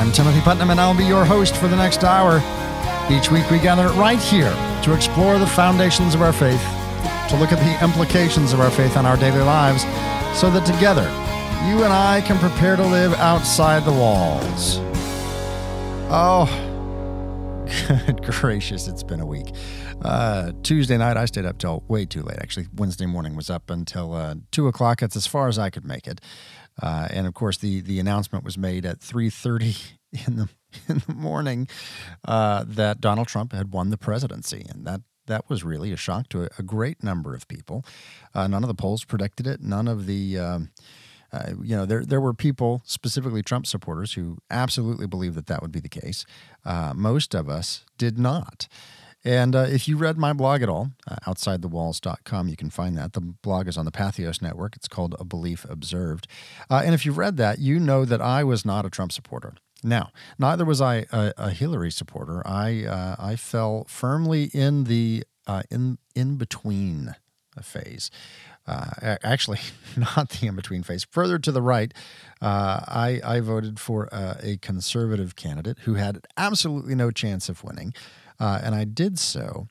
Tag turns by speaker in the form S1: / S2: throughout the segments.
S1: I'm Timothy Putnam, and I'll be your host for the next hour. Each week, we gather right here to explore the foundations of our faith, to look at the implications of our faith on our daily lives, so that together, you and I can prepare to live outside the walls. Oh, good gracious, it's been a week. Uh, Tuesday night, I stayed up till way too late. Actually, Wednesday morning was up until uh, two o'clock. That's as far as I could make it. Uh, and of course, the the announcement was made at three thirty in the in the morning uh, that Donald Trump had won the presidency, and that that was really a shock to a, a great number of people. Uh, none of the polls predicted it. None of the um, uh, you know, there there were people, specifically Trump supporters, who absolutely believed that that would be the case. Uh, most of us did not. And uh, if you read my blog at all, uh, outsidethewalls.com, you can find that. The blog is on the Patheos Network. It's called A Belief Observed. Uh, and if you've read that, you know that I was not a Trump supporter. Now, neither was I a, a Hillary supporter. I uh, I fell firmly in the uh, in in between phase. Uh, actually, not the in between phase. Further to the right, uh, I, I voted for uh, a conservative candidate who had absolutely no chance of winning. Uh, and I did so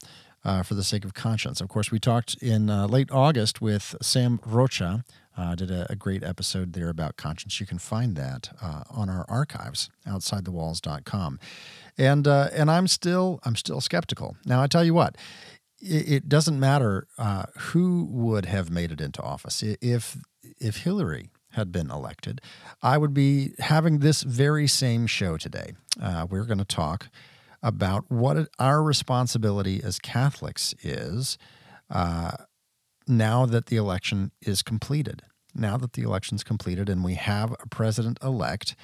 S1: for the sake of conscience. Of course, we talked in late August with Sam Rocha. Uh, did a, a, great episode there about conscience. You can find that uh, on our archives, outsidethewalls.com. And uh, and I'm still I'm still skeptical. Now I tell you what, it, it doesn't matter who would have made it into office. If if Hillary had been elected, I would be having this very same show today. we're going to talk about what our responsibility as Catholics is uh, now that the election is completed. Now that the election's completed and we have a president elect,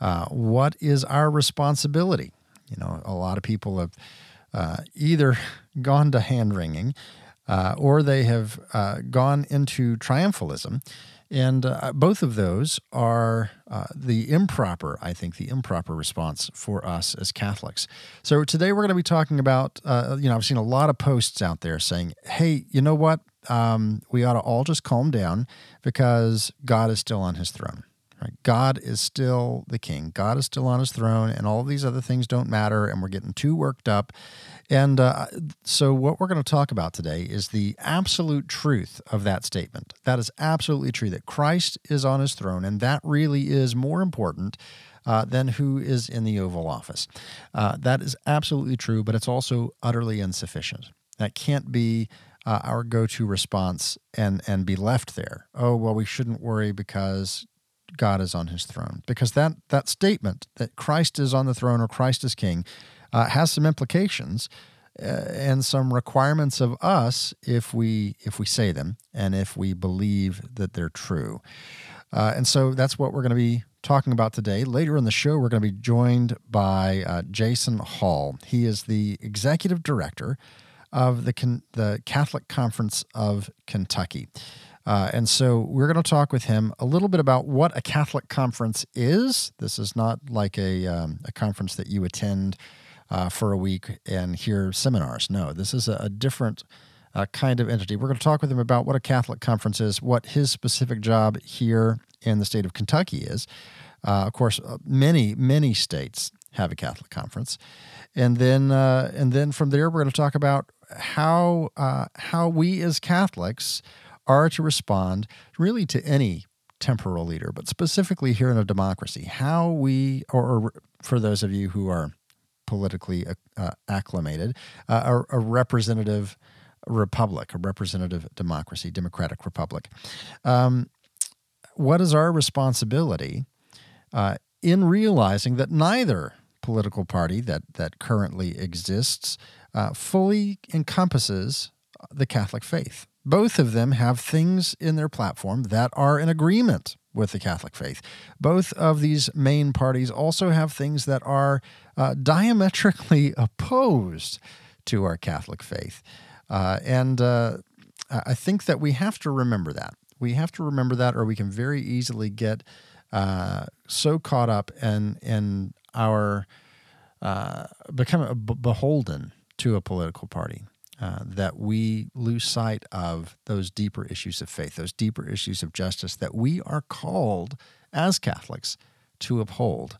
S1: uh, what is our responsibility? You know, a lot of people have uh, either gone to hand wringing uh, or they have uh, gone into triumphalism and uh, both of those are uh, the improper, I think, the improper response for us as Catholics. So today we're going to be talking about, you know, I've seen a lot of posts out there saying, hey, you know what? Um, we ought to all just calm down because God is still on his throne. Right? God is still the king. God is still on his throne, and all these other things don't matter, and we're getting too worked up. And uh, so, what we're going to talk about today is the absolute truth of that statement. That is absolutely true that Christ is on his throne, and that really is more important. Uh, than who is in the Oval Office. Uh, that is absolutely true, but it's also utterly insufficient. That can't be uh, our go-to response and and be left there. Oh well, we shouldn't worry because God is on his throne. Because that, that statement that Christ is on the throne or Christ is king uh, has some implications uh, and some requirements of us if we if we say them and if we believe that they're true. Uh, and so that's what we're going to be talking about today. Later in the show, we're going to be joined by uh, Jason Hall. He is the executive director of the, the Catholic Conference of Kentucky. Uh, and so we're going to talk with him a little bit about what a Catholic conference is. This is not like a, um, a conference that you attend uh, for a week and hear seminars. No, this is a, a different uh, kind of entity. We're going to talk with him about what a Catholic conference is, what his specific job here in the state of Kentucky is. Uh, of course, uh, many, many states have a Catholic conference. And then, uh, and then from there, we're going to talk about how how we as Catholics are to respond really to any temporal leader, but specifically here in a democracy, how we, or, or for those of you who are politically uh, acclimated, uh, a, a, representative republic, a representative democracy, democratic republic. Um, what is our responsibility uh, in realizing that neither political party that that currently exists uh, fully encompasses the Catholic faith? Both of them have things in their platform that are in agreement with the Catholic faith. Both of these main parties also have things that are uh, diametrically opposed to our Catholic faith. Uh, and uh, I think that we have to remember that. We have to remember that, or we can very easily get uh, so caught up in, in our uh, become beholden to a political party. Uh, that we lose sight of those deeper issues of faith, those deeper issues of justice that we are called as Catholics to uphold.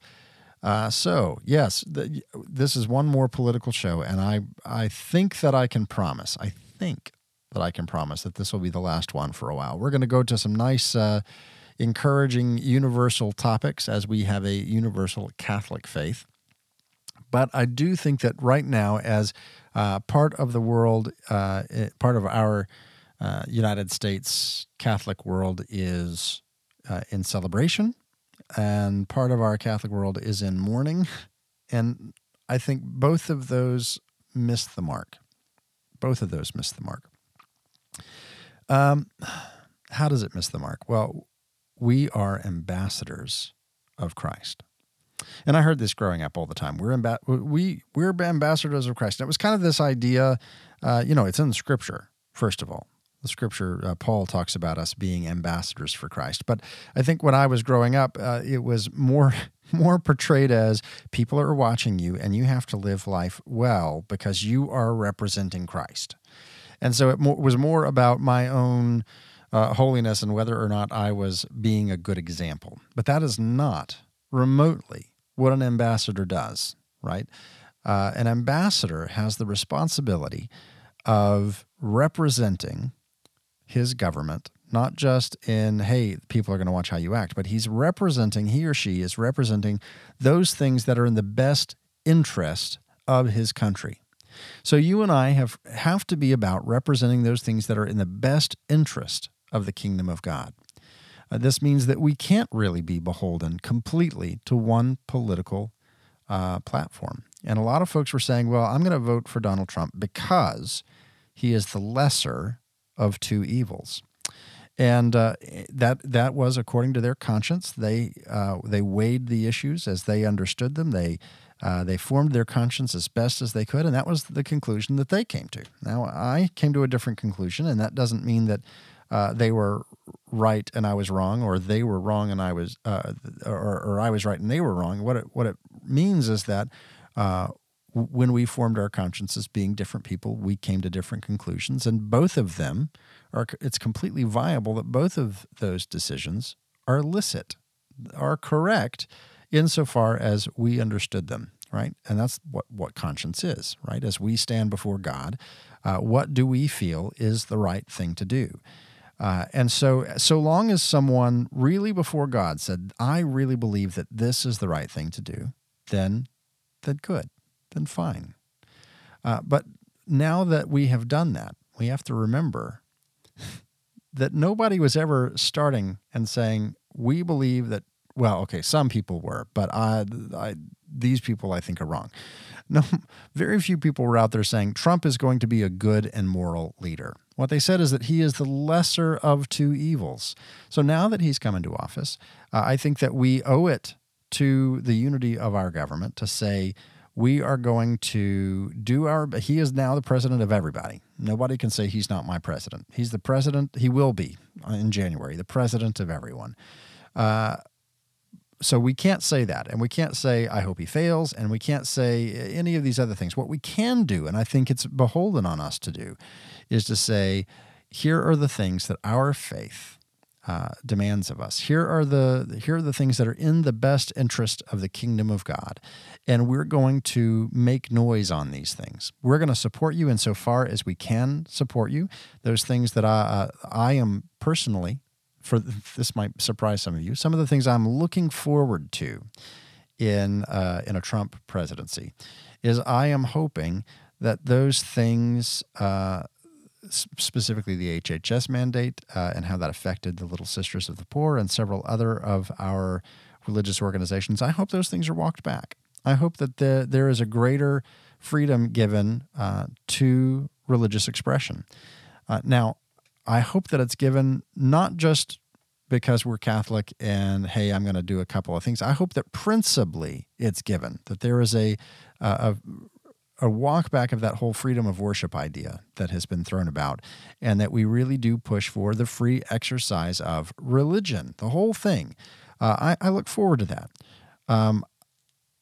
S1: Uh, so yes, the, this is one more political show, and I I think that I can promise. I think that I can promise that this will be the last one for a while. We're going to go to some nice, uh, encouraging universal topics as we have a universal Catholic faith. But I do think that right now, as uh, part of the world, uh, part of our uh, United States Catholic world is uh, in celebration and part of our Catholic world is in mourning. And I think both of those miss the mark. Both of those miss the mark. Um, how does it miss the mark? Well, we are ambassadors of Christ. And I heard this growing up all the time. We're amb we we're ambassadors of Christ. And it was kind of this idea, uh, you know, it's in Scripture first of all the scripture, uh, Paul talks about us being ambassadors for Christ. But I think when I was growing up, uh, it was more more portrayed as people are watching you and you have to live life well because you are representing Christ. And so it mo- was more about my own uh, holiness and whether or not I was being a good example. But that is not remotely what an ambassador does, right? Uh, an ambassador has the responsibility of representing his government, not just in, hey, people are going to watch how you act, but he's representing, he or she is representing those things that are in the best interest of his country. So you and I have, have to be about representing those things that are in the best interest of the kingdom of God. Uh, this means that we can't really be beholden completely to one political uh, platform. And a lot of folks were saying, well, I'm going to vote for Donald Trump because he is the lesser of two evils. And uh, that that was according to their conscience. They uh, they weighed the issues as they understood them. They uh, they formed their conscience as best as they could, and that was the conclusion that they came to. Now I came to a different conclusion, and that doesn't mean that uh, they were right and I was wrong, or they were wrong and I was, uh, or, or, I was right and they were wrong. What it, what it means is that uh, when we formed our consciences being different people we came to different conclusions and both of them are it's completely viable that both of those decisions are licit are correct insofar as we understood them right? And that's what what conscience is right? As we stand before god uh, what do we feel is the right thing to do uh, and so so long as someone really before god said i really believe that this is the right thing to do then then good then fine. Uh, but now that we have done that, we have to remember that nobody was ever starting and saying, we believe that, well, okay, some people were, but I, I, these people I think are wrong. No, very few people were out there saying Trump is going to be a good and moral leader. What they said is that he is the lesser of two evils. So now that he's come into office, uh, I think that we owe it to the unity of our government to say, we are going to do our he is now the president of everybody nobody can say he's not my president he's the president he will be in january the president of everyone uh, so we can't say that and we can't say i hope he fails and we can't say any of these other things what we can do and i think it's beholden on us to do is to say here are the things that our faith uh, demands of us. Here are the here are the things that are in the best interest of the kingdom of God, and we're going to make noise on these things. We're going to support you insofar as we can support you. Those things that I uh, I am personally for this might surprise some of you. Some of the things I'm looking forward to in uh, in a Trump presidency is I am hoping that those things uh, specifically the HHS mandate uh, and how that affected the Little Sisters of the Poor and several other of our religious organizations. I hope those things are walked back. I hope that the, there is a greater freedom given uh, to religious expression. Uh, now, I hope that it's given not just because we're Catholic and hey, I'm going to do a couple of things. I hope that principally it's given that there is a, a a walk back of that whole freedom of worship idea that has been thrown about, and that we really do push for the free exercise of religion, the whole thing. Uh, I, I, look forward to that. Um,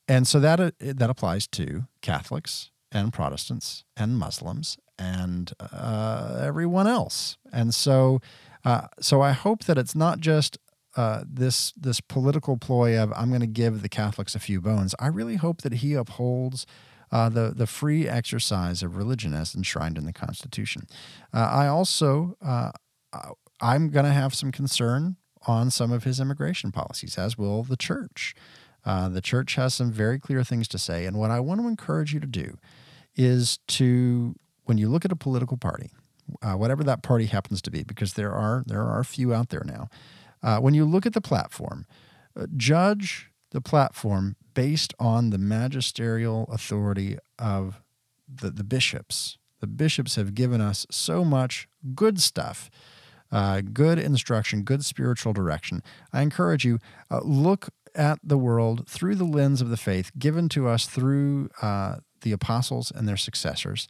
S1: and so that, uh, that applies to Catholics and Protestants and Muslims and uh, everyone else. And so, uh, so I hope that it's not just uh, this this political ploy of I'm going to give the Catholics a few bones. I really hope that he upholds uh, the the free exercise of religion as enshrined in the Constitution. Uh, I also uh, I'm going to have some concern on some of his immigration policies, as will the church. The church has some very clear things to say, and what I want to encourage you to do is to when you look at a political party, uh, whatever that party happens to be, because there are there are a few out there now. Uh, when you look at the platform, judge the platform based on the magisterial authority of the, the bishops. The bishops have given us so much good stuff, uh, good instruction, good spiritual direction. I encourage you, uh, look at the world through the lens of the faith given to us through uh, the apostles and their successors.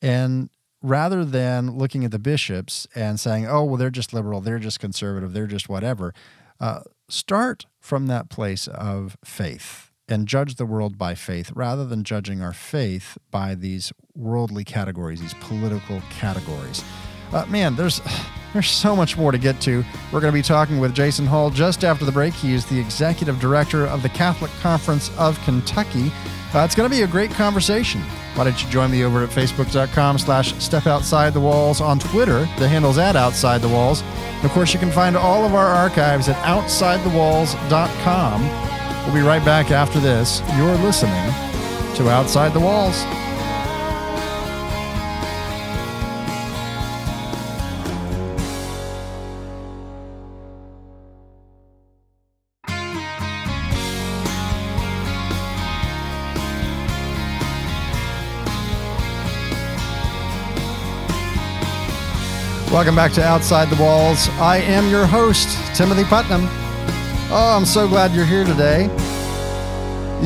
S1: And rather than looking at the bishops and saying, oh, well, they're just liberal, they're just conservative, they're just whatever, uh, start from that place of faith and judge the world by faith rather than judging our faith by these worldly categories, these political categories. Uh, man, there's there's so much more to get to. We're going to be talking with Jason Hall just after the break. He is the executive director of the Catholic Conference of Kentucky. Uh, it's going to be a great conversation. Why don't you join me over at facebook.com slash step outside the walls on Twitter. The handle's at outside the walls. And of course, you can find all of our archives at outsidethewalls.com. We'll be right back after this. You're listening to Outside the Walls. Welcome back to Outside the Walls. I am your host, Timothy Putnam. Oh, I'm so glad you're here today.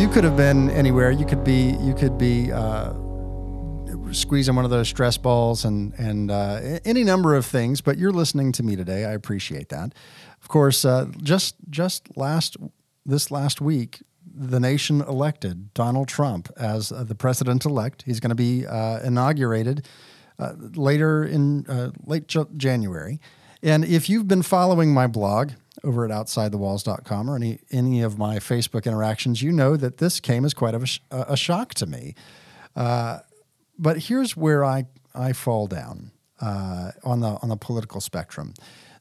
S1: You could have been anywhere. You could be. You could be uh, squeezing one of those stress balls and and uh, any number of things. But you're listening to me today. I appreciate that. Of course, uh, just just last this last week, the nation elected Donald Trump as uh, the president elect. He's going to be uh, inaugurated uh, later in uh, late January. And if you've been following my blog over at OutsideTheWalls.com or any any of my Facebook interactions, you know that this came as quite a, sh- a shock to me. Uh, but here's where I I fall down uh, on the on the political spectrum.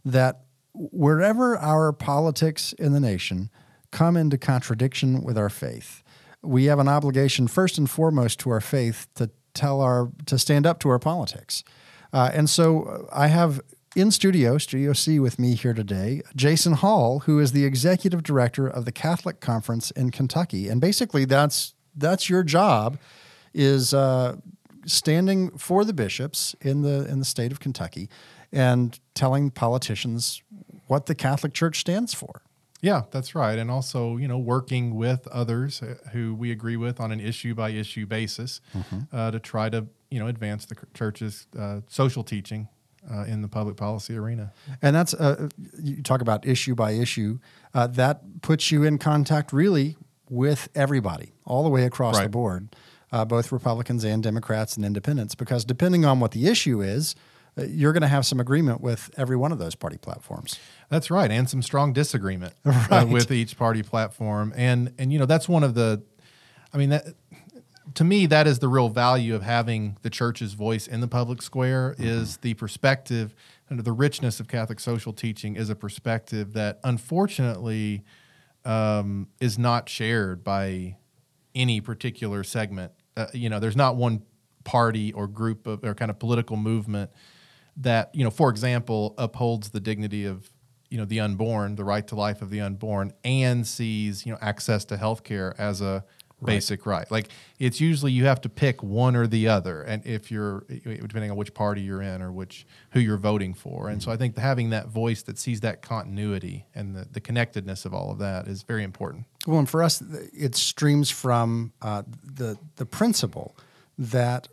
S1: That wherever our politics in the nation come into contradiction with our faith, we have an obligation first and foremost to our faith to tell our to stand up to our politics. Uh, and so uh, I have in studio, Studio C, with me here today, Jason Hall, who is the executive director of the Catholic Conference in Kentucky, and basically that's that's your job, is uh, standing for the bishops in the in the state of Kentucky, and telling politicians what the Catholic Church stands for.
S2: Yeah, that's right. And also, you know, working with others uh, who we agree with on an issue by issue basis mm-hmm. uh, to try to, you know, advance the church's uh, social teaching uh, in the public policy arena.
S1: And that's, uh, you talk about issue by issue, uh, that puts you in contact really with everybody, all the way across right. the board, both Republicans and Democrats and independents, because depending on what the issue is, you're going to have some agreement with every one of those party platforms.
S2: That's right, and some strong disagreement uh, right. uh, with each party platform, and and you know that's one of the, I mean that to me that is the real value of having the church's voice in the public square mm-hmm. is the perspective and the richness of Catholic social teaching is a perspective that unfortunately um, is not shared by any particular segment. Uh, you know, there's not one party or group of or kind of political movement that you know, for example, upholds the dignity of you know the unborn, the right to life of the unborn, and sees you know access to health care as a right. basic right. Like it's usually you have to pick one or the other, and if you're depending on which party you're in or which who you're voting for, and mm-hmm. so I think having that voice that sees that continuity and the, the connectedness of all of that is very important.
S1: Well, and for us, it streams from uh, the the principle that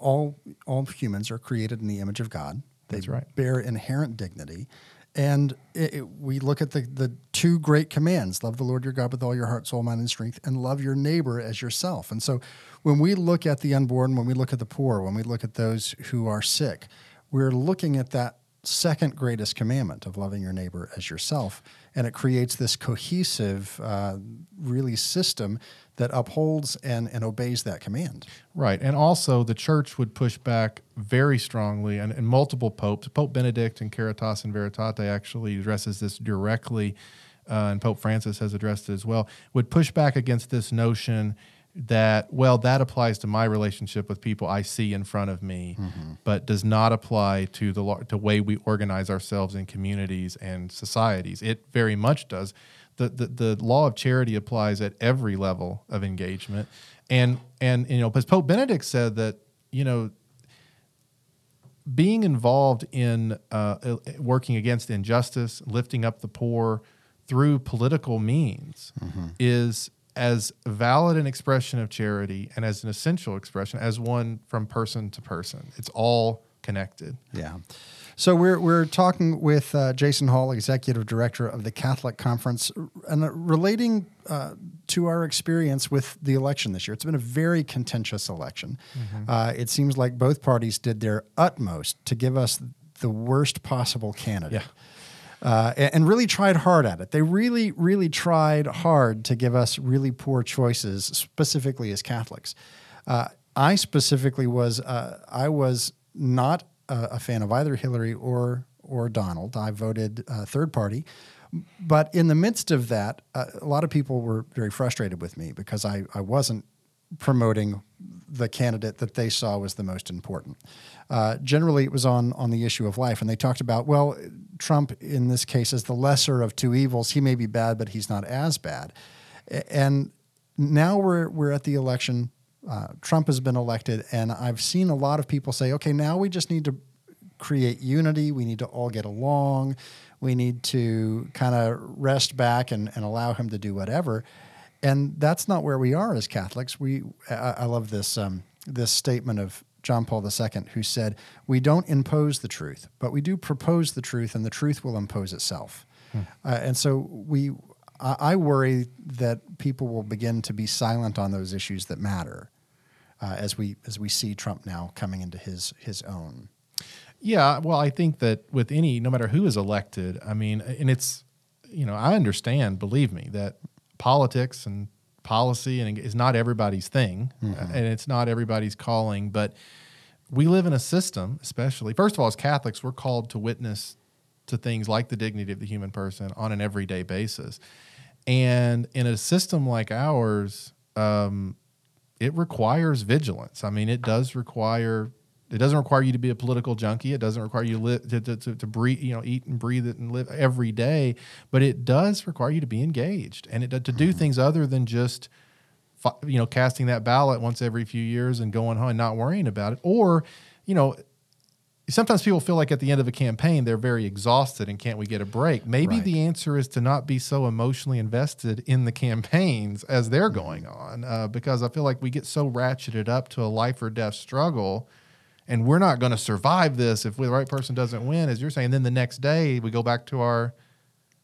S1: all all humans are created in the image of God.
S2: They That's right.
S1: bear inherent dignity. And it, it, we look at the, the two great commands love the Lord your God with all your heart, soul, mind, and strength, and love your neighbor as yourself. And so when we look at the unborn, when we look at the poor, when we look at those who are sick, we're looking at that second greatest commandment of loving your neighbor as yourself. And it creates this cohesive, uh, really system that upholds and, and obeys that command.
S2: Right. And also, the church would push back very strongly, and, and multiple popes, Pope Benedict and Caritas in Veritate actually addresses this directly, uh, and Pope Francis has addressed it as well, would push back against this notion that well that applies to my relationship with people I see in front of me, mm-hmm. but does not apply to the to way we organize ourselves in communities and societies. It very much does. The, the, the law of charity applies at every level of engagement, and and you know, because Pope Benedict said that you know being involved in uh, working against injustice, lifting up the poor through political means mm-hmm. is as valid an expression of charity and as an essential expression as one from person to person. It's all connected.
S1: Yeah. So we're we're talking with uh, Jason Hall, executive director of the Catholic Conference, and uh, relating uh, to our experience with the election this year. It's been a very contentious election. Mm-hmm. Uh, it seems like both parties did their utmost to give us the worst possible candidate.
S2: Yeah
S1: uh, and really tried hard at it. They really, really tried hard to give us really poor choices, specifically as Catholics. Uh, I specifically was uh, I was not a, fan of either Hillary or or Donald. I voted uh, third party. But in the midst of that, uh, a lot of people were very frustrated with me because I, I wasn't promoting the candidate that they saw was the most important. Uh, generally, it was on on the issue of life, and they talked about well, Trump in this case is the lesser of two evils. He may be bad, but he's not as bad. And now we're we're at the election. Uh, Trump has been elected, and I've seen a lot of people say, okay, now we just need to create unity. We need to all get along. We need to kind of rest back and, and allow him to do whatever and that's not where we are as Catholics. We I, I love this um, this statement of John Paul II, who said, "We don't impose the truth, but we do propose the truth, and the truth will impose itself." Hmm. Uh, and so we, I, I, worry that people will begin to be silent on those issues that matter, uh, as we as we see Trump now coming into his his own.
S2: Yeah, well, I think that with any, no matter who is elected, I mean, and it's, you know, I understand, believe me, that politics and policy and is not everybody's thing mm-hmm. and it's not everybody's calling but we live in a system especially first of all as catholics we're called to witness to things like the dignity of the human person on an everyday basis and in a system like ours um, it requires vigilance i mean it does require it doesn't require you to be a political junkie. It doesn't require you to, to, to, to, breathe, you know, eat and breathe it and live every day. But it does require you to be engaged and it, to do mm-hmm. things other than just, you know, casting that ballot once every few years and going home and not worrying about it. Or, you know, sometimes people feel like at the end of a campaign they're very exhausted and can't we get a break maybe right. the answer is to not be so emotionally invested in the campaigns as they're mm-hmm. going on uh, because i feel like we get so ratcheted up to a life or death struggle and we're not going to survive this if the right person doesn't win, as you're saying. Then the next day we go back to our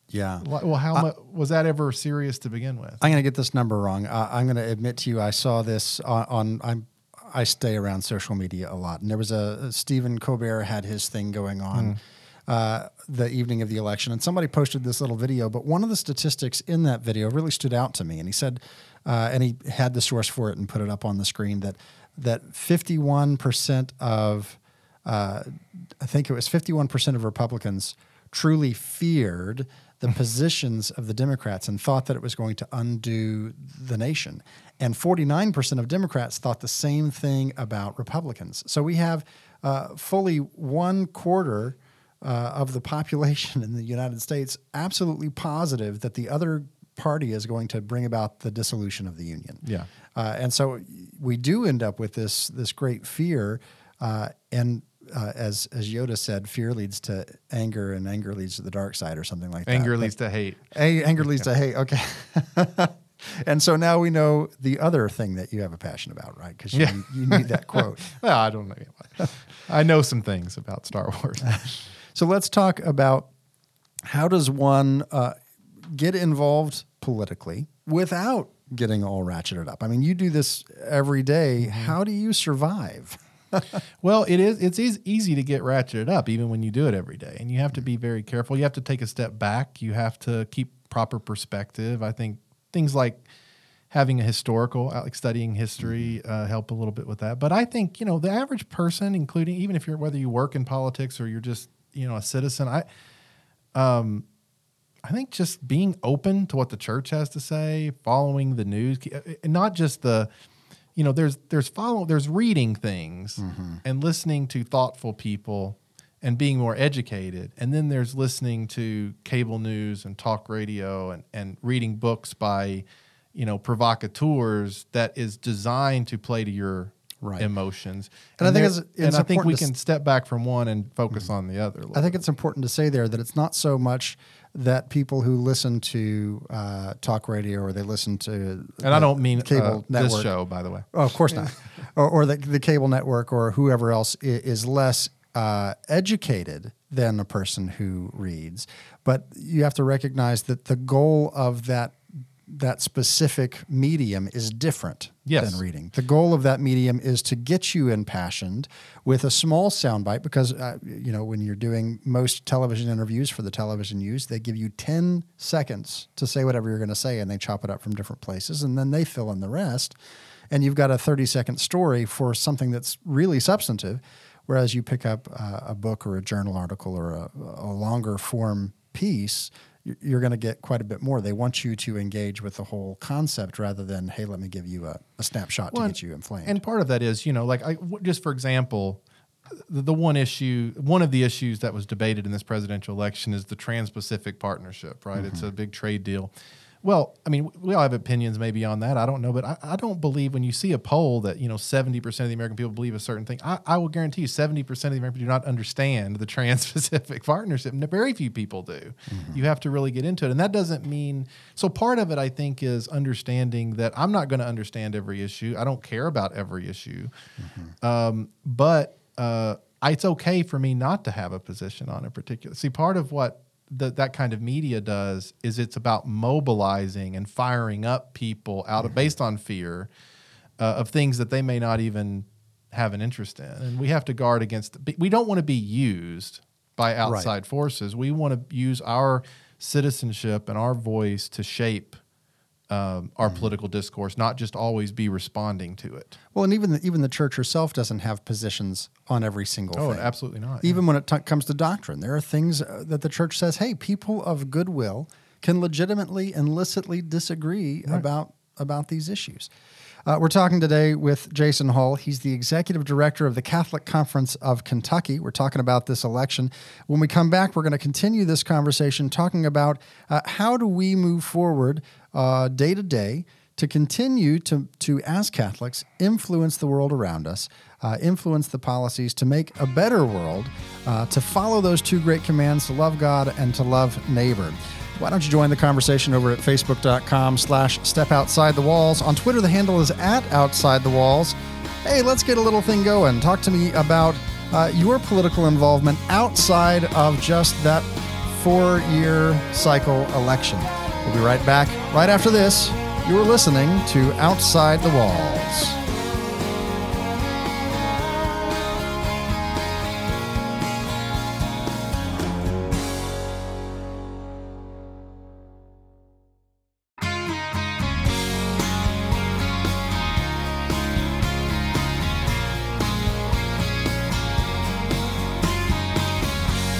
S1: yeah.
S2: Well, how I, much was that ever serious to begin with?
S1: I'm going to get this number wrong. Uh, I'm going to admit to you, I saw this on. on I'm I stay around social media a lot, and there was a Stephen Colbert had his thing going on. Mm. Uh, the evening of the election, and somebody posted this little video. But one of the statistics in that video really stood out to me, and he said, uh, and he had the source for it and put it up on the screen that that 51% of, uh, I think it was 51% of Republicans truly feared the positions of the Democrats and thought that it was going to undo the nation. And 49% of Democrats thought the same thing about Republicans. So we have uh, fully one quarter uh, of the population in the United States absolutely positive that the other party is going to bring about the dissolution of the union.
S2: Yeah.
S1: Uh, and so we do end up with this this great fear, uh, and uh, as as Yoda said, fear leads to anger, and anger leads to the dark side, or something like
S2: that. Anger leads to hate.
S1: A- anger leads to hate. Okay. and so now we know the other thing that you have a passion about, right? Because you, yeah. you need that quote.
S2: well, I don't know. I know some things about Star Wars.
S1: so let's talk about how does one uh, get involved politically without getting all ratcheted up. I mean, you do this every day. Mm-hmm. How do you survive?
S2: well, it is. It's easy, easy to get ratcheted up, even when you do it every day, and you have to be very careful. You have to take a step back. You have to keep proper perspective. I think things like having a historical, uh, like studying history,
S1: Mm-hmm.
S2: uh, help a little bit with that. But I think you know the average person, including even if you're whether you work in politics or you're just you know a citizen, I, um, I think just being open to what the church has to say, following the news, uh, and not just the, you know, there's there's follow there's reading things and listening to thoughtful people and being more educated, and then there's listening to cable news and talk radio and and reading books by, you know, provocateurs that is designed to play to your
S1: Right.
S2: emotions.
S1: And I think
S2: there-
S1: it's- it's
S2: and I think we can step back from one and focus on the other.
S1: I think it's important to say there that it's not so much that people who listen to uh, talk radio or they listen to
S2: And I don't mean
S1: cable
S2: uh,
S1: network.
S2: this show, by the way.
S1: Oh, of course not. or or the, the cable network or whoever else is less uh, educated than a person who reads. But you have to recognize that the goal of that that specific medium is different
S2: Yes.
S1: than reading. The goal of that medium is to get you impassioned with a small soundbite because uh, you know when you're doing most television interviews for the television use, they give you 10 seconds to say whatever you're going to say and they chop it up from different places and then they fill in the rest and you've got a 30 second story for something that's really substantive. Whereas you pick up uh, a book or a journal article or a, a longer form piece, you- you're going to get quite a bit more. They want you to engage with the whole concept rather than, hey, let me give you a, a snapshot
S2: Well,
S1: to get you inflamed.
S2: And part of that is, you know, like I just for example, the, one issue, one of the issues that was debated in this presidential election is the Trans-Pacific Partnership, right? It's
S1: Mm-hmm.
S2: a big trade deal. Well, I mean, we all have opinions maybe on that. I don't know, but I, I don't believe when you see a poll that you know seventy percent of the American people believe a certain thing. I, I will guarantee you seventy percent of the American people do not understand the Trans-Pacific Partnership. And very few people do. You have to really get into it, and that doesn't mean. So part of it, I think, is understanding that I'm not going to understand every issue. I don't care about every issue, um, but uh, it's okay for me not to have a position on a particular. See, part of what the, that kind of media does is it's about mobilizing and firing up people out of based on fear uh, of things that they may not even have an interest in, and we have to guard against. We don't want to be used by outside forces. We want to use our citizenship and our voice to shape um, our political discourse, not just always be responding to it.
S1: well, and even the, even the church herself doesn't have positions on every single
S2: Oh,
S1: thing.
S2: absolutely not.
S1: Even when it t- comes to doctrine, there are things uh, that the church says, hey, people of goodwill can legitimately and licitly disagree about, about these issues. Uh, we're talking today with Jason Hall. He's the executive director of the Catholic Conference of Kentucky. We're talking about this election. When we come back, we're going to continue this conversation talking about uh, how do we move forward uh, day to day to continue to, to, as Catholics, influence the world around us, uh, influence the policies to make a better world, uh, to follow those two great commands to love God and to love neighbor. Why don't you join the conversation over at facebook.com slash step outside the walls. On Twitter, the handle is at outside the walls. Hey, let's get a little thing going. Talk to me about uh, your political involvement outside of just that four year cycle election. We'll be right back right after this. You're listening to Outside the Walls.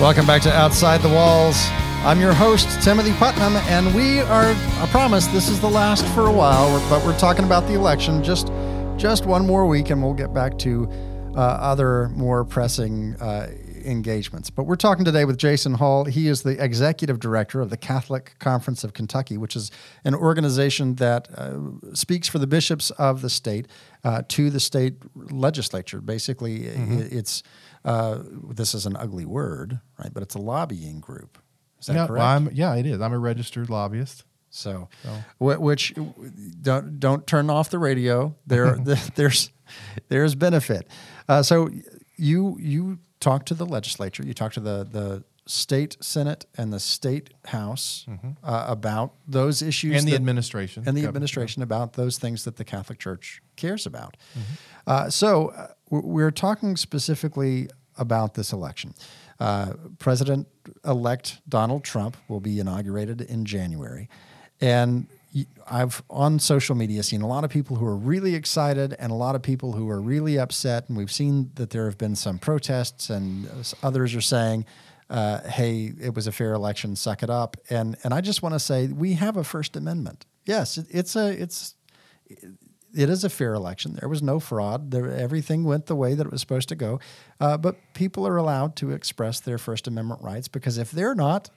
S1: Welcome back to Outside the Walls. I'm your host, Timothy Putnam, and we are, I promise, this is the last for a while, but we're talking about the election. Just, just one more week, and we'll get back to uh, other more pressing uh, engagements. But we're talking today with Jason Hall. He is the executive director of the Catholic Conference of Kentucky, which is an organization that uh, speaks for the bishops of the state uh, to the state legislature. Basically, i- it's uh, this is an ugly word, right? But it's a lobbying group. Is that
S2: yeah,
S1: correct?
S2: I'm, yeah, it is. I'm a registered lobbyist.
S1: So, wh- which don't don't turn off the radio. There, there's there's benefit. Uh, so you you talk to the legislature. You talk to the the state senate and the state house uh, about those issues
S2: Mm-hmm. and the
S1: that-
S2: administration
S1: and the administration about those things that the Catholic Church cares about.
S2: Mm-hmm.
S1: Uh, so uh, we're talking specifically about this election. Uh, President elect Donald Trump will be inaugurated in January. And I've on social media seen a lot of people who are really excited and a lot of people who are really upset. And we've seen that there have been some protests, and others are saying, uh, hey, it was a fair election, suck it up. And, and I just want to say we have a First Amendment. Yes, it, it's a it's it is a fair election. There was no fraud. There, everything went the way that it was supposed to go. Uh, but people are allowed to express their First Amendment rights because if they're not,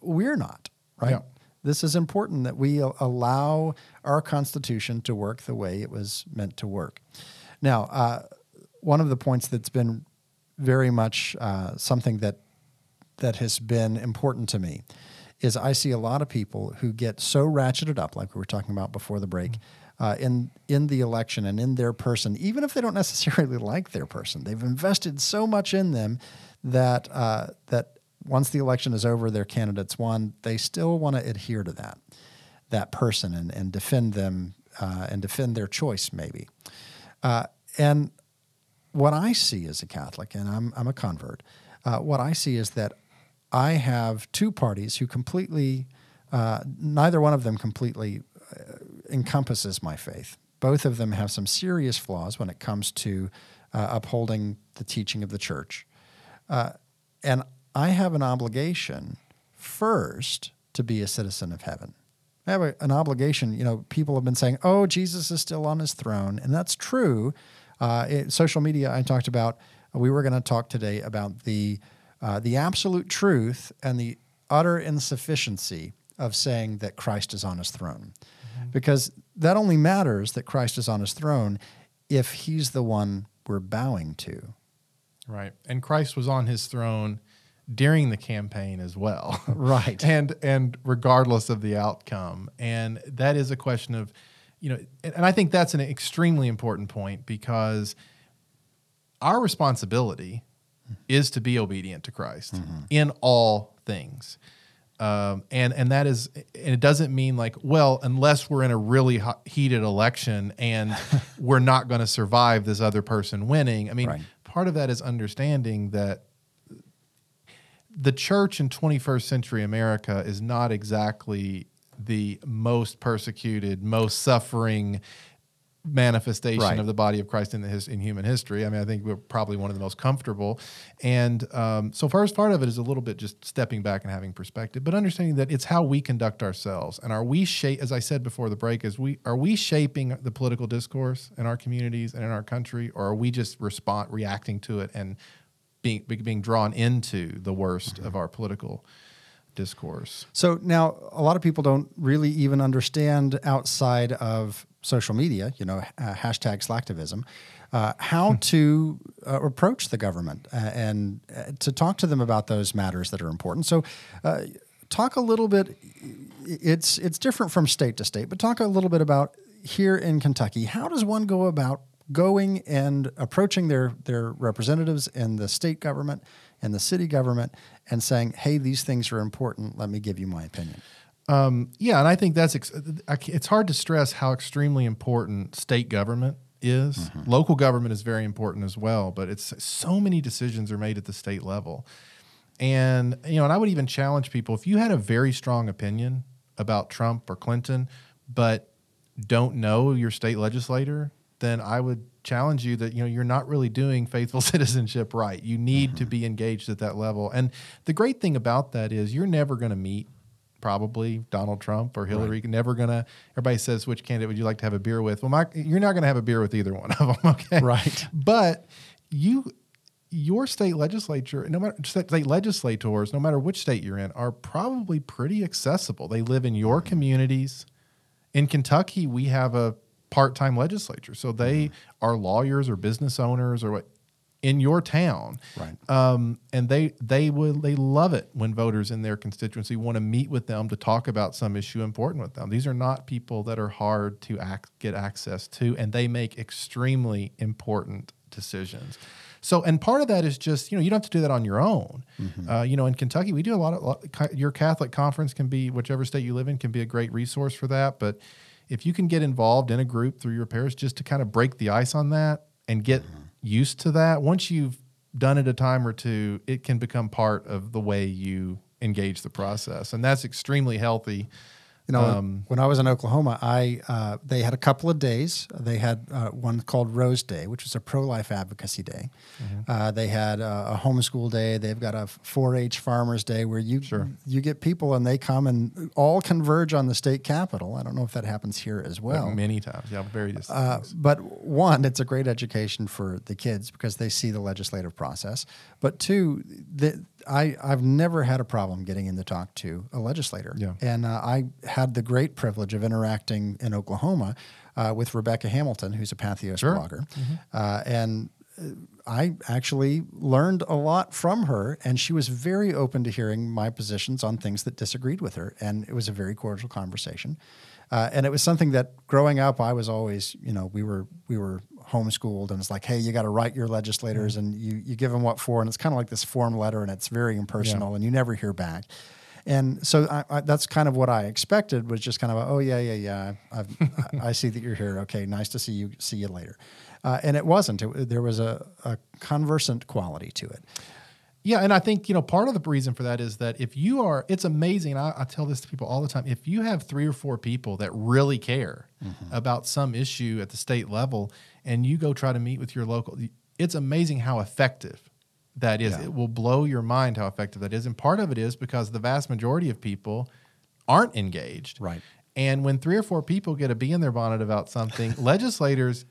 S1: we're not, right?
S2: Yeah.
S1: This is important that we allow our Constitution to work the way it was meant to work. Now, uh, one of the points that's been very much uh, something that that has been important to me is I see a lot of people who get so ratcheted up, like we were talking about before the break, uh, in in the election and in their person, even if they don't necessarily like their person, they've invested so much in them that uh, that once the election is over, their candidates won. They still want to adhere to that that person and and defend them uh, and defend their choice, maybe. Uh, and what I see as a Catholic, and I'm, I'm a convert, uh, what I see is that I have two parties who completely, uh, neither one of them completely encompasses my faith. Both of them have some serious flaws when it comes to uh, upholding the teaching of the church. Uh, and I have an obligation first to be a citizen of heaven. I have a, an obligation. You know, people have been saying, "Oh, Jesus is still on his throne," and that's true. Uh, it, social media, I talked about. We were going to talk today about the uh, the absolute truth and the utter insufficiency of saying that Christ is on his throne, mm-hmm. because that only matters that Christ is on his throne if he's the one we're bowing to.
S2: Right. And Christ was on his throne during the campaign as well.
S1: Right.
S2: and and regardless of the outcome. And that is a question of, you know, and and I think that's an extremely important point because our responsibility mm-hmm. is to be obedient to Christ mm-hmm. in all things. Um, and and that is, and it doesn't mean like, well, unless we're in a really hot, heated election and we're not going to survive this other person winning. I mean,
S1: Right.
S2: part of that is understanding that the church in 21st century America is not exactly the most persecuted, most suffering manifestation
S1: Right.
S2: of the body of Christ in the his, in human history. I mean, I think we're probably one of the most comfortable, and um, so first part of it is a little bit just stepping back and having perspective, but understanding that it's how we conduct ourselves, and are we shape as I said before the break, is we are we shaping the political discourse in our communities and in our country, or are we just respond reacting to it and being being drawn into the worst of our political discourse?
S1: So now a lot of people don't really even understand outside of social media, you know, uh, hashtag slacktivism, uh, how to uh, approach the government uh, and uh, to talk to them about those matters that are important. So uh, talk a little bit. It's it's different from state to state, but talk a little bit about here in Kentucky. How does one go about going and approaching their their representatives in the state government and the city government and saying, "Hey, these things are important. Let me give you my opinion."
S2: Um, yeah, and I think that's ex- I it's hard to stress how extremely important state government is. Local government is very important as well, but it's so many decisions are made at the state level. And you know, and I would even challenge people if you had a very strong opinion about Trump or Clinton, but don't know your state legislator, then I would challenge you that you know you're not really doing faithful citizenship right. You need to be engaged at that level. And the great thing about that is you're never going to meet probably Donald Trump or Hillary. Never gonna. Everybody says which candidate would you like to have a beer with? Well, my, you're not to have a beer with either one of them. Okay,
S1: Right.
S2: But you, your state legislature, no matter state legislators, no matter which state you're in, are probably pretty accessible. They live in your communities. In Kentucky, we have a part-time legislature, so they mm-hmm. are lawyers or business owners or what in your town
S1: Right.
S2: um, and they they would they love it when voters in their constituency want to meet with them to talk about some issue important with them. These are not people that are hard to get access to, and they make extremely important decisions. So, and part of that is just you know you don't have to do that on your own. Mm-hmm. Uh, you know, in Kentucky, we do a lot of your Catholic conference can be whichever state you live in can be a great resource for that. But if you can get involved in a group through your parish just to kind of break the ice on that and get mm-hmm. Used to that, once you've done it a time or two, it can become part of the way you engage the process, and that's extremely healthy
S1: you know, um, when I was in Oklahoma, I uh, they had a couple of days. They had uh, one called Rose Day, which was a pro-life advocacy day. Mm-hmm. Uh, they had a, a, homeschool day. They've got a 4-H Farmers Day where you sure. you get people and they come and all converge on the state capitol. I don't know if that happens here as well.
S2: Like many times, yeah, very.
S1: Uh, but one, it's a great education for the kids because they see the legislative process. But two, the, I, I've never had a problem getting in to talk to a legislator.
S2: Yeah.
S1: And uh, I had the great privilege of interacting in Oklahoma uh, with Rebecca Hamilton, who's a Patheos sure. blogger. Mm-hmm. Uh, and uh, I actually learned a lot from her, and she was very open to hearing my positions on things that disagreed with her. And it was a very cordial conversation. Uh, and it was something that growing up, I was always, you know, we were we were homeschooled, and it's like, hey, you got to write your legislators, mm-hmm. and you you give them what for, and it's kind of like this form letter, and it's very impersonal, yeah. and you never hear back. And so I, I, that's kind of what I expected was just kind of, a, oh yeah, yeah, yeah, I, I see that you're here. Okay, nice to see you. See you later. Uh, and it wasn't. It, there was a, a conversant quality to it.
S2: Yeah, and I think you know part of the reason for that is that if you are, it's amazing. I, I, tell this to people all the time. If you have three or four people that really care mm-hmm. about some issue at the state level, and you go try to meet with your local, it's amazing how effective that is. Yeah. It will blow your mind how effective that is, and part of it is because the vast majority of people aren't engaged.
S1: Right.
S2: And when three or four people get a bee in their bonnet about something, legislators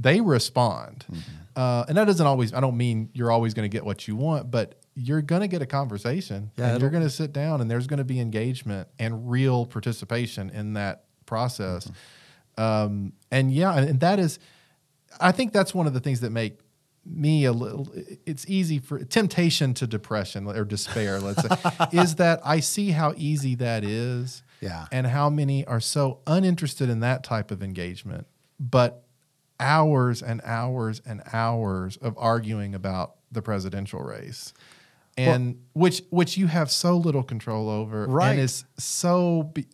S2: they respond. Mm-hmm. Uh, and that doesn't always, I don't mean you're always going to get what you want, but you're going to get a conversation yeah, and you're going to sit down and there's going to be engagement and real participation in that process. Mm-hmm. Um, and yeah, and that is, I think that's one of the things that make me a little it's easy for temptation to depression or despair let's say is that i see how easy that is
S1: yeah
S2: and how many are so uninterested in that type of engagement but hours and hours and hours of arguing about the presidential race and well, which which you have so little control over
S1: right.
S2: and is so be,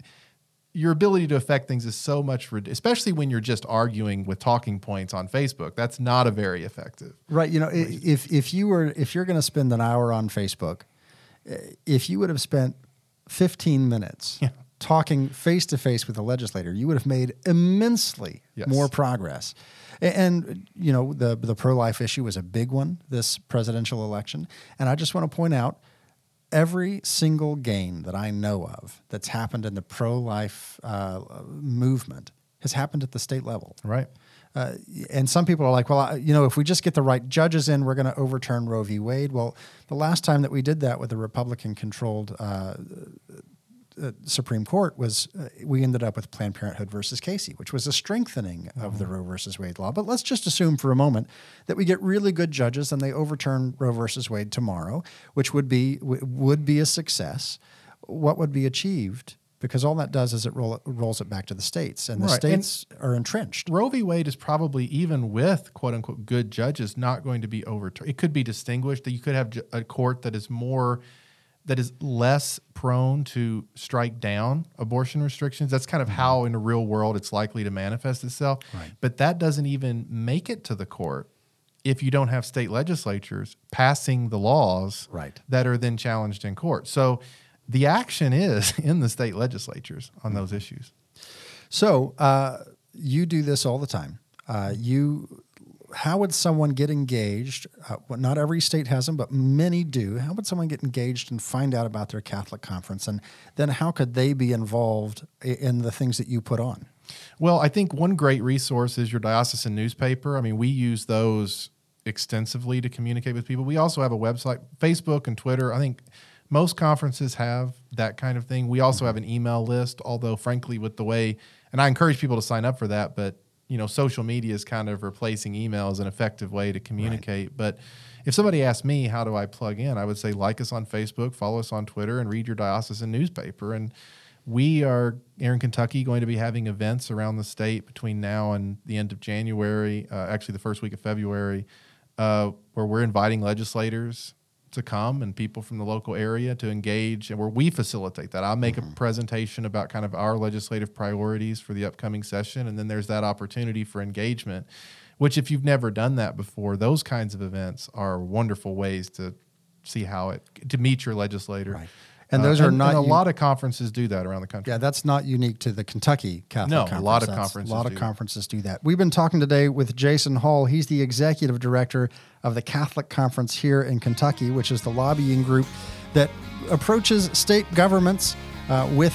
S2: your ability to affect things is so much especially when you're just arguing with talking points on Facebook that's not a very effective
S1: right you know reason. if if you were if you're going to spend an hour on Facebook eh, if you would have spent 15 minutes yeah talking face to face with a legislator, you would have made immensely yes. more progress. And, you know, the the pro life issue was a big one this presidential election, and I just want to point out every single gain that I know of that's happened in the pro life uh, movement has happened at the state level.
S2: Right.
S1: Uh, and some people are like, well, I, you know, if we just get the right judges in, we're going to overturn Roe v. Wade. Well, the last time that we did that with a Republican controlled uh, uh, Supreme Court was uh, we ended up with Planned Parenthood versus Casey, which was a strengthening of mm-hmm. the Roe versus Wade law. But let's just assume for a moment that we get really good judges and they overturn Roe versus Wade tomorrow, which would be w- would be a success. What would be achieved? Because all that does is it roll, rolls it back to the states, and the right. states and are entrenched.
S2: Roe v. Wade is probably even with quote unquote good judges not going to be overturned. It could be distinguished that you could have a court that is more that is less prone to strike down abortion restrictions. That's kind of mm-hmm. how, in the real world, it's likely to manifest itself.
S1: Right.
S2: But that doesn't even make it to the court if you don't have state legislatures passing the laws
S1: right.
S2: that are then challenged in court. So the action is in the state legislatures on those mm-hmm. issues.
S1: So uh, you do this all the time. Uh, you how would someone get engaged? Uh, well, not every state has them, but many do. How would someone get engaged and find out about their Catholic conference? And then how could they be involved in the things that you put on?
S2: Well, I think one great resource is your diocesan newspaper. I mean, we use those extensively to communicate with people. We also have a website, Facebook and Twitter. I think most conferences have that kind of thing. We also have an email list, although, frankly, with the way, and I encourage people to sign up for that, but you know, social media is kind of replacing email as an effective way to communicate. Right. But if somebody asked me, how do I plug in? I would say like us on Facebook, follow us on Twitter, and read your diocesan newspaper. And we are here in Kentucky going to be having events around the state between now and the end of January, uh, actually the first week of February. uh, where we're inviting legislators to come and people from the local area to engage and where we facilitate that. I'll make mm-hmm. a presentation about kind of our legislative priorities for the upcoming session and then there's that opportunity for engagement which if you've never done that before, those kinds of events are wonderful ways to see how it to meet your legislator.
S1: Right. And those uh, are not.
S2: And a un- lot of conferences do that around the country.
S1: Yeah, that's not unique to the Kentucky Catholic
S2: no,
S1: Conference.
S2: a lot of
S1: that's,
S2: conferences.
S1: A lot
S2: of
S1: do. conferences do that. We've been talking today with Jason Hall. He's the executive director of the Catholic Conference here in Kentucky, which is the lobbying group that approaches state governments uh, with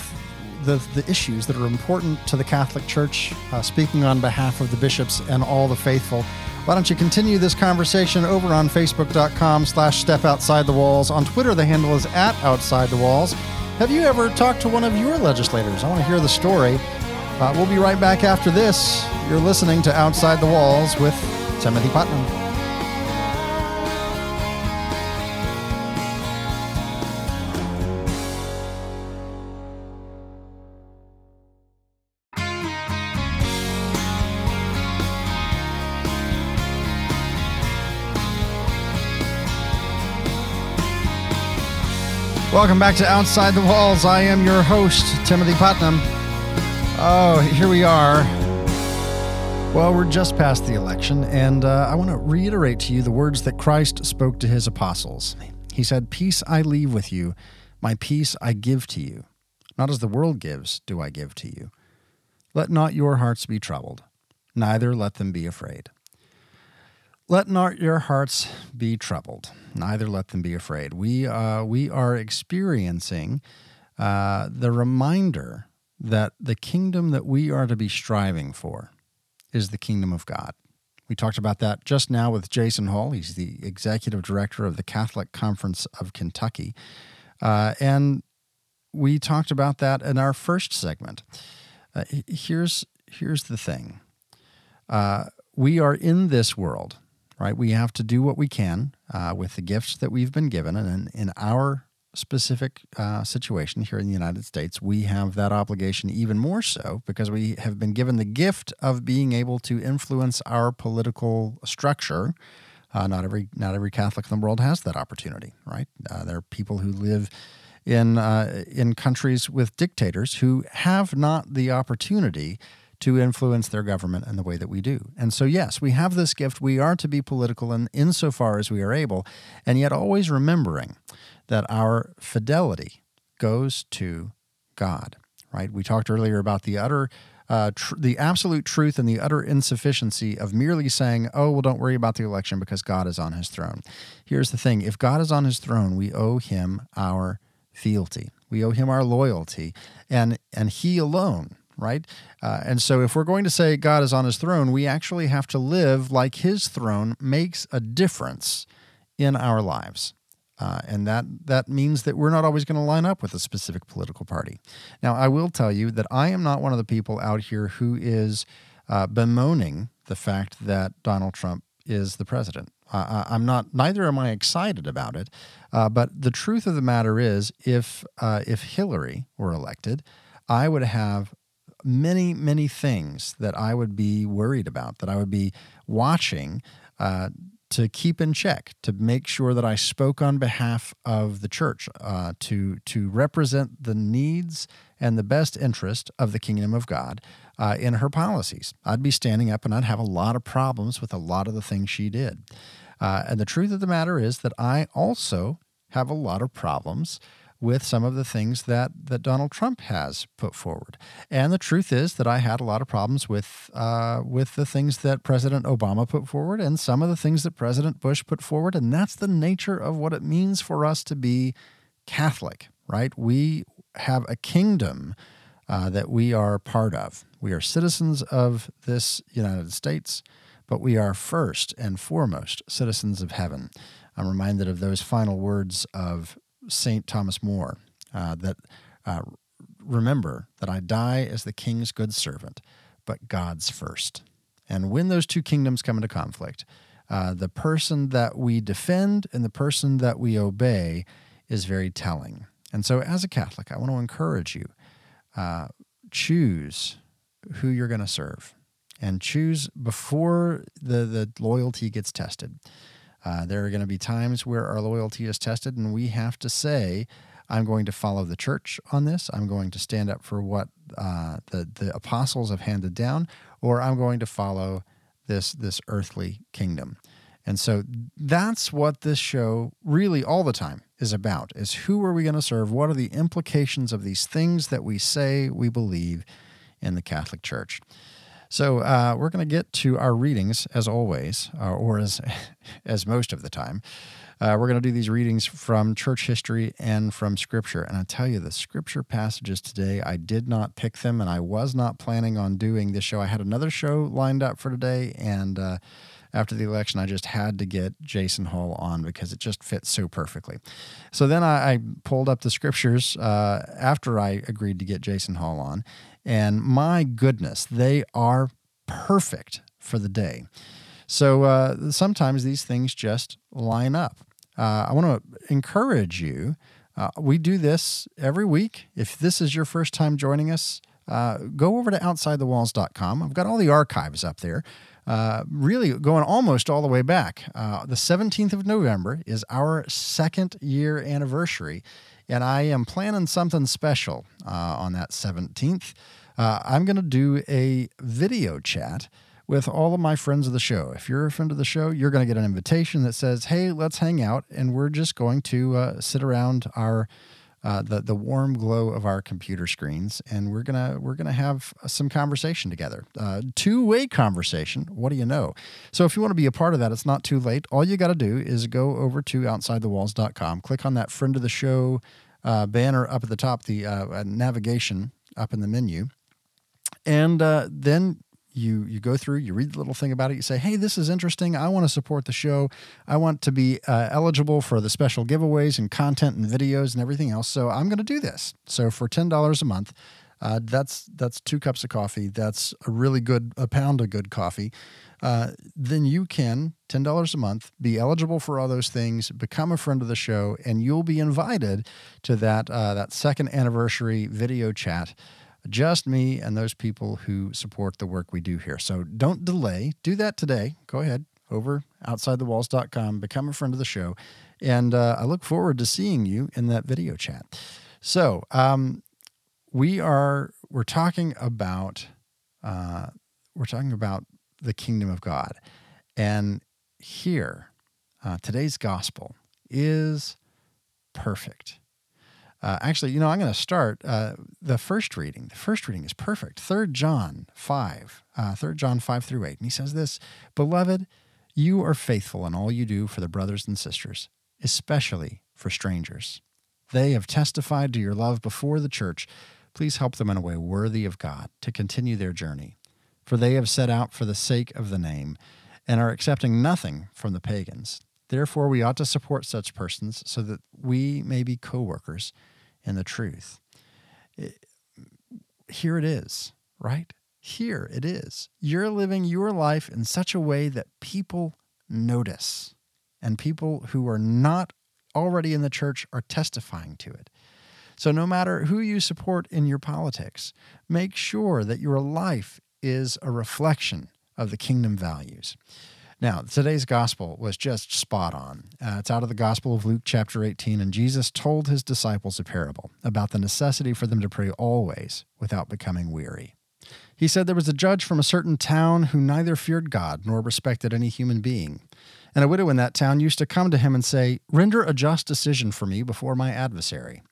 S1: the, the issues that are important to the Catholic Church, uh, speaking on behalf of the bishops and all the faithful. Why don't you continue this conversation over on Facebook.com slash Step Outside the Walls. On Twitter, the handle is at Outside the Walls. Have you ever talked to one of your legislators? I want to hear the story. Uh, we'll be right back after this. You're listening to Outside the Walls with Timothy Putnam. Welcome back to Outside the Walls. I am your host, Timothy Putnam. Oh, here we are. Well, we're just past the election, and uh, I want to reiterate to you the words that Christ spoke to his apostles. He said, Peace I leave with you, my peace I give to you. Not as the world gives, do I give to you. Let not your hearts be troubled, neither let them be afraid. Let not your hearts be troubled, neither let them be afraid. We, uh, we are experiencing uh, the reminder that the kingdom that we are to be striving for is the kingdom of God. We talked about that just now with Jason Hall. He's the executive director of the Catholic Conference of Kentucky. Uh, and we talked about that in our first segment. Uh, here's, here's the thing uh, we are in this world right? We have to do what we can uh, with the gifts that we've been given. And in, in our specific uh, situation here in the United States, we have that obligation even more so because we have been given the gift of being able to influence our political structure. Uh, not every not every Catholic in the world has that opportunity, right? Uh, there are people who live in uh, in countries with dictators who have not the opportunity to influence their government in the way that we do. And so, yes, we have this gift. We are to be political in insofar as we are able, and yet always remembering that our fidelity goes to God, right? We talked earlier about the utter. Uh, tr- the absolute truth and the utter insufficiency of merely saying, oh, well, don't worry about the election because God is on his throne. Here's the thing if God is on his throne, we owe him our fealty, we owe him our loyalty, and, and he alone right? Uh, and so, if we're going to say God is on his throne, we actually have to live like his throne makes a difference in our lives. Uh, and that, that means that we're not always going to line up with a specific political party. Now, I will tell you that I am not one of the people out here who is uh, bemoaning the fact that Donald Trump is the president. Uh, I'm not. Neither am I excited about it. Uh, but the truth of the matter is, if uh, if Hillary were elected, I would have many, many things that I would be worried about, that I would be watching uh, to keep in check, to make sure that I spoke on behalf of the church, uh, to to represent the needs and the best interest of the kingdom of God uh, in her policies. I'd be standing up and I'd have a lot of problems with a lot of the things she did. Uh, and the truth of the matter is that I also have a lot of problems with some of the things that, that Donald Trump has put forward. And the truth is that I had a lot of problems with uh, with the things that President Obama put forward and some of the things that President Bush put forward. And that's the nature of what it means for us to be Catholic, right? We have a kingdom uh, that we are part of. We are citizens of this United States, but we are first and foremost citizens of heaven. I'm reminded of those final words of St. Thomas More uh, that uh, remember that I die as the king's good servant, but God's first. And when those two kingdoms come into conflict, uh, the person that we defend and the person that we obey is very telling. And so, as a Catholic, I want to encourage you uh, choose who you're going to serve. and choose before the, the loyalty gets tested. Uh, there are going to be times where our loyalty is tested, and we have to say, I'm going to follow the church on this. I'm going to stand up for what uh, the, the apostles have handed down, or I'm going to follow this, this earthly kingdom. And so that's what this show really all the time is about is who are we going to serve? What are the implications of these things that we say we believe in the Catholic Church? So uh, we're going to get to our readings as always, uh, or as as most of the time. Uh, we're going to do these readings from church history and from scripture. And I tell you, the scripture passages today, I did not pick them, and I was not planning on doing this show. I had another show lined up for today, and uh, after the election, I just had to get Jason Hall on because it just fits so perfectly. So then I, I pulled up the scriptures uh, after I agreed to get Jason Hall on, and my goodness, they are perfect for the day. So uh, sometimes these things just line up. Uh, I want to encourage you. Uh, we do this every week. If this is your first time joining us, uh, go over to outsidethewalls.com. I've got all the archives up there uh, really going almost all the way back. Uh, the 17th of November is our second year anniversary, and I am planning something special uh, on that 17th. Uh, I'm going to do a video chat with all of my friends of the show. If you're a friend of the show, you're going to get an invitation that says, Hey, let's hang out, and we're just going to uh, sit around our uh, the the warm glow of our computer screens, and we're gonna we're gonna have some conversation together, uh, two way conversation. What do you know? So if you want to be a part of that, it's not too late. All you got to do is go over to outsidethewalls.com, click on that friend of the show uh, banner up at the top, the uh, navigation up in the menu, and uh, then you you go through, you read the little thing about it, you say, "Hey, this is interesting. I want to support the show. I want to be uh, eligible for the special giveaways and content and videos and everything else. So I'm going to do this. So for ten dollars a month, uh, that's that's two cups of coffee. That's a really good a pound of good coffee. Uh, then you can ten dollars a month be eligible for all those things, become a friend of the show, and you'll be invited to that uh, that second anniversary video chat just me and those people who support the work we do here. So don't delay. Do that today. Go ahead over outsidethewalls.com, become a friend of the show. And uh, I look forward to seeing you in that video chat. So um, we are we're talking about uh, we're talking about the kingdom of God, and here uh, today's gospel is perfect. Uh, actually, you know, I'm going to start uh, the first reading. The first reading is perfect. Third John 5, uh, 3 John 5 through 8. And he says this Beloved, you are faithful in all you do for the brothers and sisters, especially for strangers. They have testified to your love before the church. Please help them in a way worthy of God to continue their journey. For they have set out for the sake of the name and are accepting nothing from the pagans. Therefore, we ought to support such persons so that we may be co workers in the truth. It, here it is, right? Here it is. You're living your life in such a way that people notice, and people who are not already in the church are testifying to it. So, no matter who you support in your politics, make sure that your life is a reflection of the kingdom values. Now, today's gospel was just spot on. Uh, it's out of the Gospel of Luke, chapter 18, and Jesus told his disciples a parable about the necessity for them to pray always without becoming weary. He said there was a judge from a certain town who neither feared God nor respected any human being. And a widow in that town used to come to him and say, Render a just decision for me before my adversary.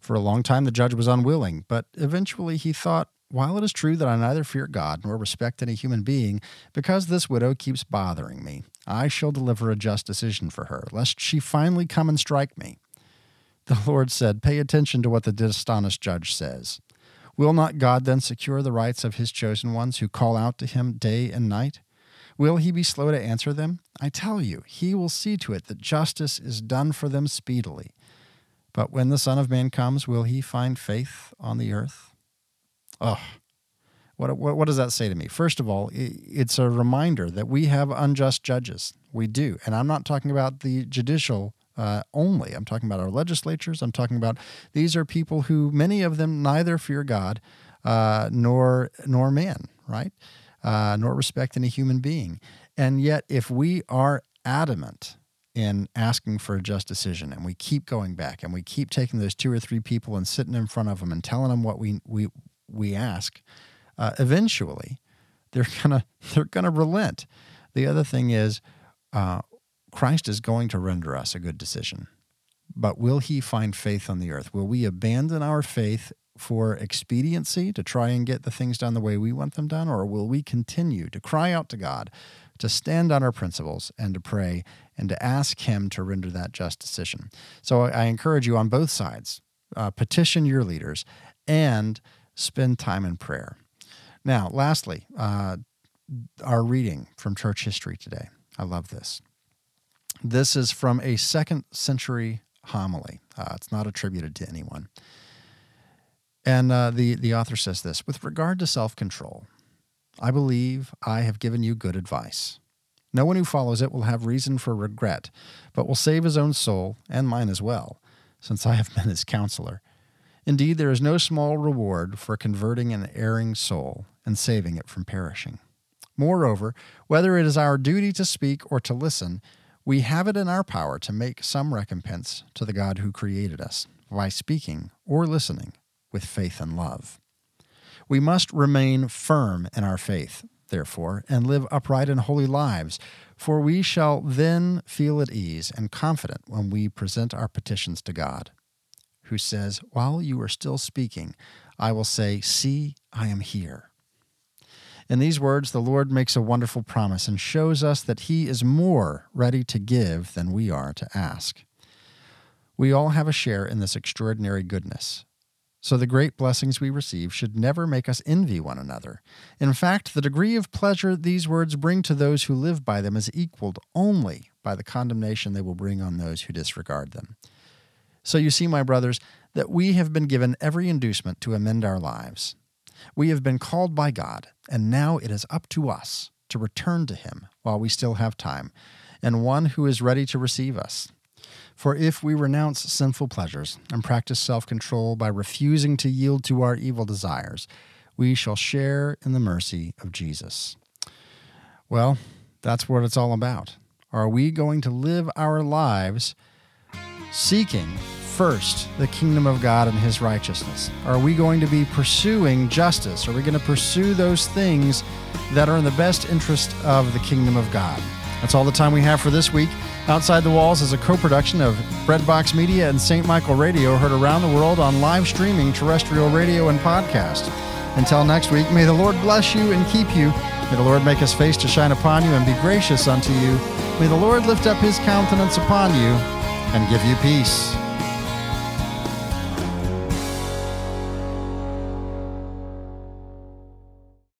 S1: For a long time, the judge was unwilling, but eventually he thought, while it is true that I neither fear God nor respect any human being, because this widow keeps bothering me, I shall deliver a just decision for her, lest she finally come and strike me. The Lord said, Pay attention to what the dishonest judge says. Will not God then secure the rights of his chosen ones who call out to him day and night? Will he be slow to answer them? I tell you, he will see to it that justice is done for them speedily. But when the Son of Man comes, will he find faith on the earth? Oh, what, what, what does that say to me? First of all, it's a reminder that we have unjust judges. We do. And I'm not talking about the judicial uh, only. I'm talking about our legislatures. I'm talking about these are people who, many of them, neither fear God uh, nor, nor man, right? uh, nor respect any human being. And yet, if we are adamant in asking for a just decision and we keep going back and we keep taking those two or three people and sitting in front of them and telling them what we, we, we ask, uh, eventually they're gonna they're gonna relent. The other thing is, uh, Christ is going to render us a good decision, but will He find faith on the earth? Will we abandon our faith for expediency to try and get the things done the way we want them done, or will we continue to cry out to God, to stand on our principles, and to pray and to ask Him to render that just decision? So I encourage you on both sides uh, petition your leaders and spend time in prayer. Now, lastly, uh, our reading from church history today. I love this. This is from a second century homily. Uh, it's not attributed to anyone. And uh, the, the author says this With regard to self control, I believe I have given you good advice. No one who follows it will have reason for regret, but will save his own soul, and mine as well, since I have been his counselor. Indeed, there is no small reward for converting an erring soul and saving it from perishing. Moreover, whether it is our duty to speak or to listen, we have it in our power to make some recompense to the God who created us by speaking or listening with faith and love. We must remain firm in our faith, therefore, and live upright and holy lives, for we shall then feel at ease and confident when we present our petitions to God, who says, While you are still speaking, I will say, See, I am here. In these words, the Lord makes a wonderful promise and shows us that He is more ready to give than we are to ask. We all have a share in this extraordinary goodness. So the great blessings we receive should never make us envy one another. In fact, the degree of pleasure these words bring to those who live by them is equaled only by the condemnation they will bring on those who disregard them. So you see, my brothers, that we have been given every inducement to amend our lives. We have been called by God, and now it is up to us to return to Him while we still have time, and one who is ready to receive us. For if we renounce sinful pleasures and practice self control by refusing to yield to our evil desires, we shall share in the mercy of Jesus. Well, that's what it's all about. Are we going to live our lives seeking first the kingdom of God and his righteousness? Are we going to be pursuing justice? Are we going to pursue those things that are in the best interest of the kingdom of God? That's all the time we have for this week. Outside the Walls is a co production of Breadbox Media and St. Michael Radio, heard around the world on live streaming, terrestrial radio, and podcast. Until next week, may the Lord bless you and keep you. May the Lord make his face to shine upon you and be gracious unto you. May the Lord lift up his countenance upon you and give you peace.